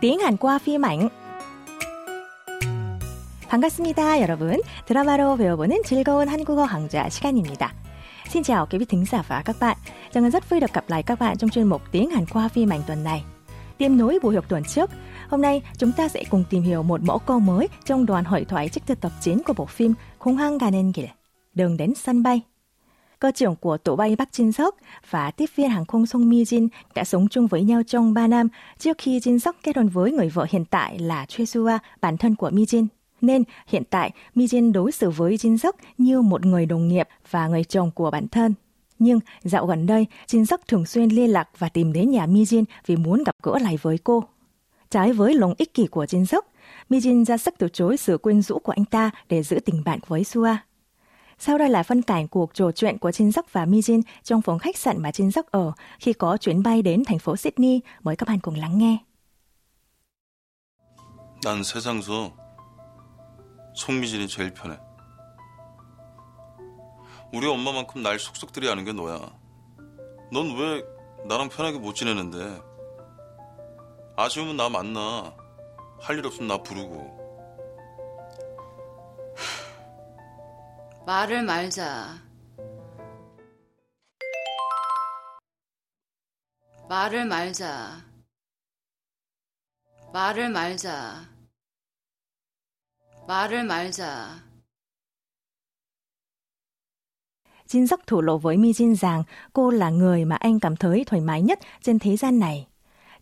tiếng Hàn qua phim ảnh. 반갑습니다, 여러분. 드라마로 배워보는 즐거운 한국어 강좌 시간입니다. Xin chào quý vị thính giả và các bạn. Chào ngân rất vui được gặp lại các bạn trong chuyên mục tiếng Hàn qua phim ảnh tuần này. Tiếp nối buổi học tuần trước, hôm nay chúng ta sẽ cùng tìm hiểu một mẫu câu mới trong đoàn hội thoại trích từ tập 9 của bộ phim Khung hăng 가는 길, đường đến sân bay. Cơ trưởng của tổ bay Bắc Jin Sok và tiếp viên hàng không Song Mi Jin đã sống chung với nhau trong 3 năm trước khi Jin Sok kết hôn với người vợ hiện tại là Choi Sua, bản thân của Mi Jin. Nên hiện tại Mi Jin đối xử với Jin Sok như một người đồng nghiệp và người chồng của bản thân. Nhưng dạo gần đây, Jin Sok thường xuyên liên lạc và tìm đến nhà Mi Jin vì muốn gặp gỡ lại với cô. Trái với lòng ích kỷ của Jin Sok, Mi Jin ra sức từ chối sự quyến rũ của anh ta để giữ tình bạn với Sua. Sau đây là phân cảnh cuộc trò chuyện của Jin Sóc và Mi Jin trong phòng khách sạn mà Jin Sóc ở khi có chuyến bay đến thành phố Sydney. Mời các bạn cùng lắng nghe. 난 세상에서 송미진이 제일 편해. 우리 엄마만큼 날 속속들이 아는 게 너야. 넌 왜 나랑 편하게 못 지내는데? 아쉬우면 나 만나. 할 일 없으면 나 부르고. 말을 말자. 말을 말자. 말을 말자. 말을 말자. Jin Sóc thổ lộ với Mi Jin rằng cô là người mà anh cảm thấy thoải mái nhất trên thế gian này.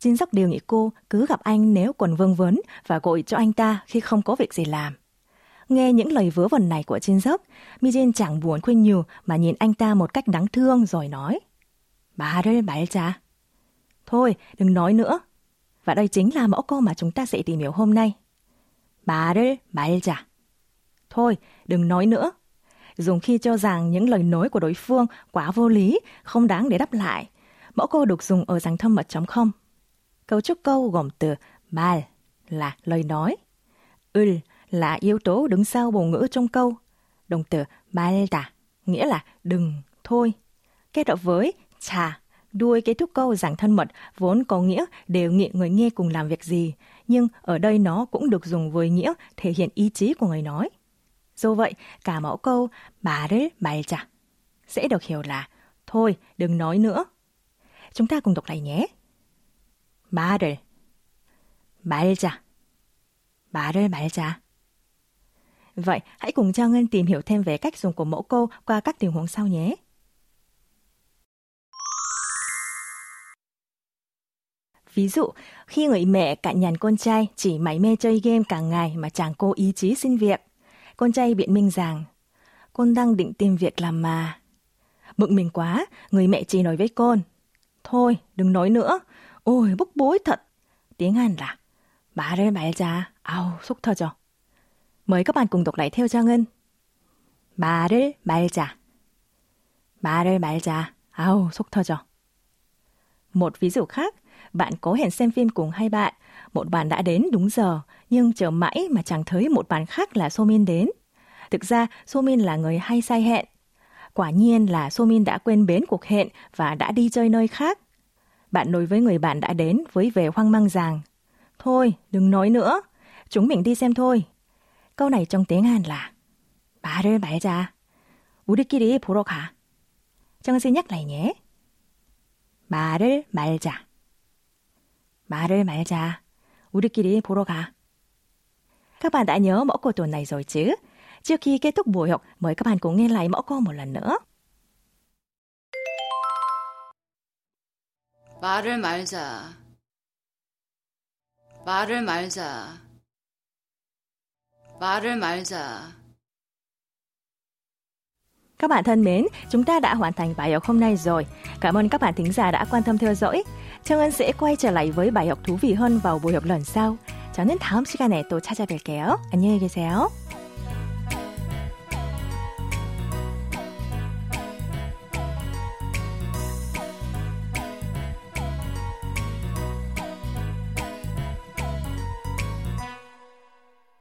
Jin Sóc đề nghị cô cứ gặp anh nếu còn vương vấn và gọi cho anh ta khi không có việc gì làm. Nghe những lời vớ vẩn này của trên Dốc, Mijin chẳng buồn khuyên nhiều mà nhìn anh ta một cách đáng thương rồi nói. Bà đây bà ấy cha. Thôi, đừng nói nữa. Và đây chính là mẫu câu mà chúng ta sẽ tìm hiểu hôm nay. Bà đây bà ấy cha. Thôi, đừng nói nữa. Dùng khi cho rằng những lời nói của đối phương quá vô lý, không đáng để đáp lại. Mẫu câu được dùng ở dạng thân mật chống không. Cấu trúc câu gồm từ bal là lời nói, ul là yếu tố đứng sau bổ ngữ trong câu. Động từ 말다 nghĩa là đừng, thôi. Kết hợp với chà đuôi kết thúc câu dạng thân mật vốn có nghĩa đều nghị người nghe cùng làm việc gì, nhưng ở đây nó cũng được dùng với nghĩa thể hiện ý chí của người nói. Do vậy, cả mẫu câu 말을 말자 sẽ được hiểu là thôi, đừng nói nữa. Chúng ta cùng đọc lại nhé. 말을 말자 말을 말자 Vậy, hãy cùng Trang Ngân tìm hiểu thêm về cách dùng của mẫu câu qua các tình huống sau nhé. Ví dụ, khi người mẹ cạn nhàn con trai chỉ mải mê chơi game cả ngày mà chàng cô ý chí xin việc. Con trai biện minh rằng, con đang định tìm việc làm mà. Bực mình quá, người mẹ chỉ nói với con. Thôi, đừng nói nữa. Ôi, bức bối thật. Tiếng Hàn là, bà rơi bà già ao, xúc thật rồi. Mời các bạn cùng đọc lại theo Trang Ngân. 말을 말자. 말을 말자. 아우, 속 터져. Một ví dụ khác, bạn có hẹn xem phim cùng hai bạn. Một bạn đã đến đúng giờ, nhưng chờ mãi mà chẳng thấy một bạn khác là Somin đến. Thực ra, Somin là người hay sai hẹn. Quả nhiên là Somin đã quên bến cuộc hẹn và đã đi chơi nơi khác. Bạn nói với người bạn đã đến với vẻ hoang mang rằng Thôi, đừng nói nữa. Chúng mình đi xem thôi. Câu này trong tiếng Hàn là 말을 말자. 우리끼리 보러 가. Xin nhắc lại nhé. 말을 말자. 말을 말자. 우리끼리 보러 가. Các bạn đã nhớ mẫu câu tuần này rồi chứ? Trước khi kết thúc buổi học, mời các bạn cùng nghe lại mẫu câu một lần nữa. 말을 말자. 말을 말자. 말을 말자. Các bạn thân mến, chúng ta đã hoàn thành bài học hôm nay rồi. Cảm ơn các bạn thính giả đã quan tâm theo dõi. Trương Ân sẽ quay trở lại với bài học thú vị hơn vào buổi học lần sau. 저는 다음 시간에 또 찾아뵐게요. 안녕히 계세요.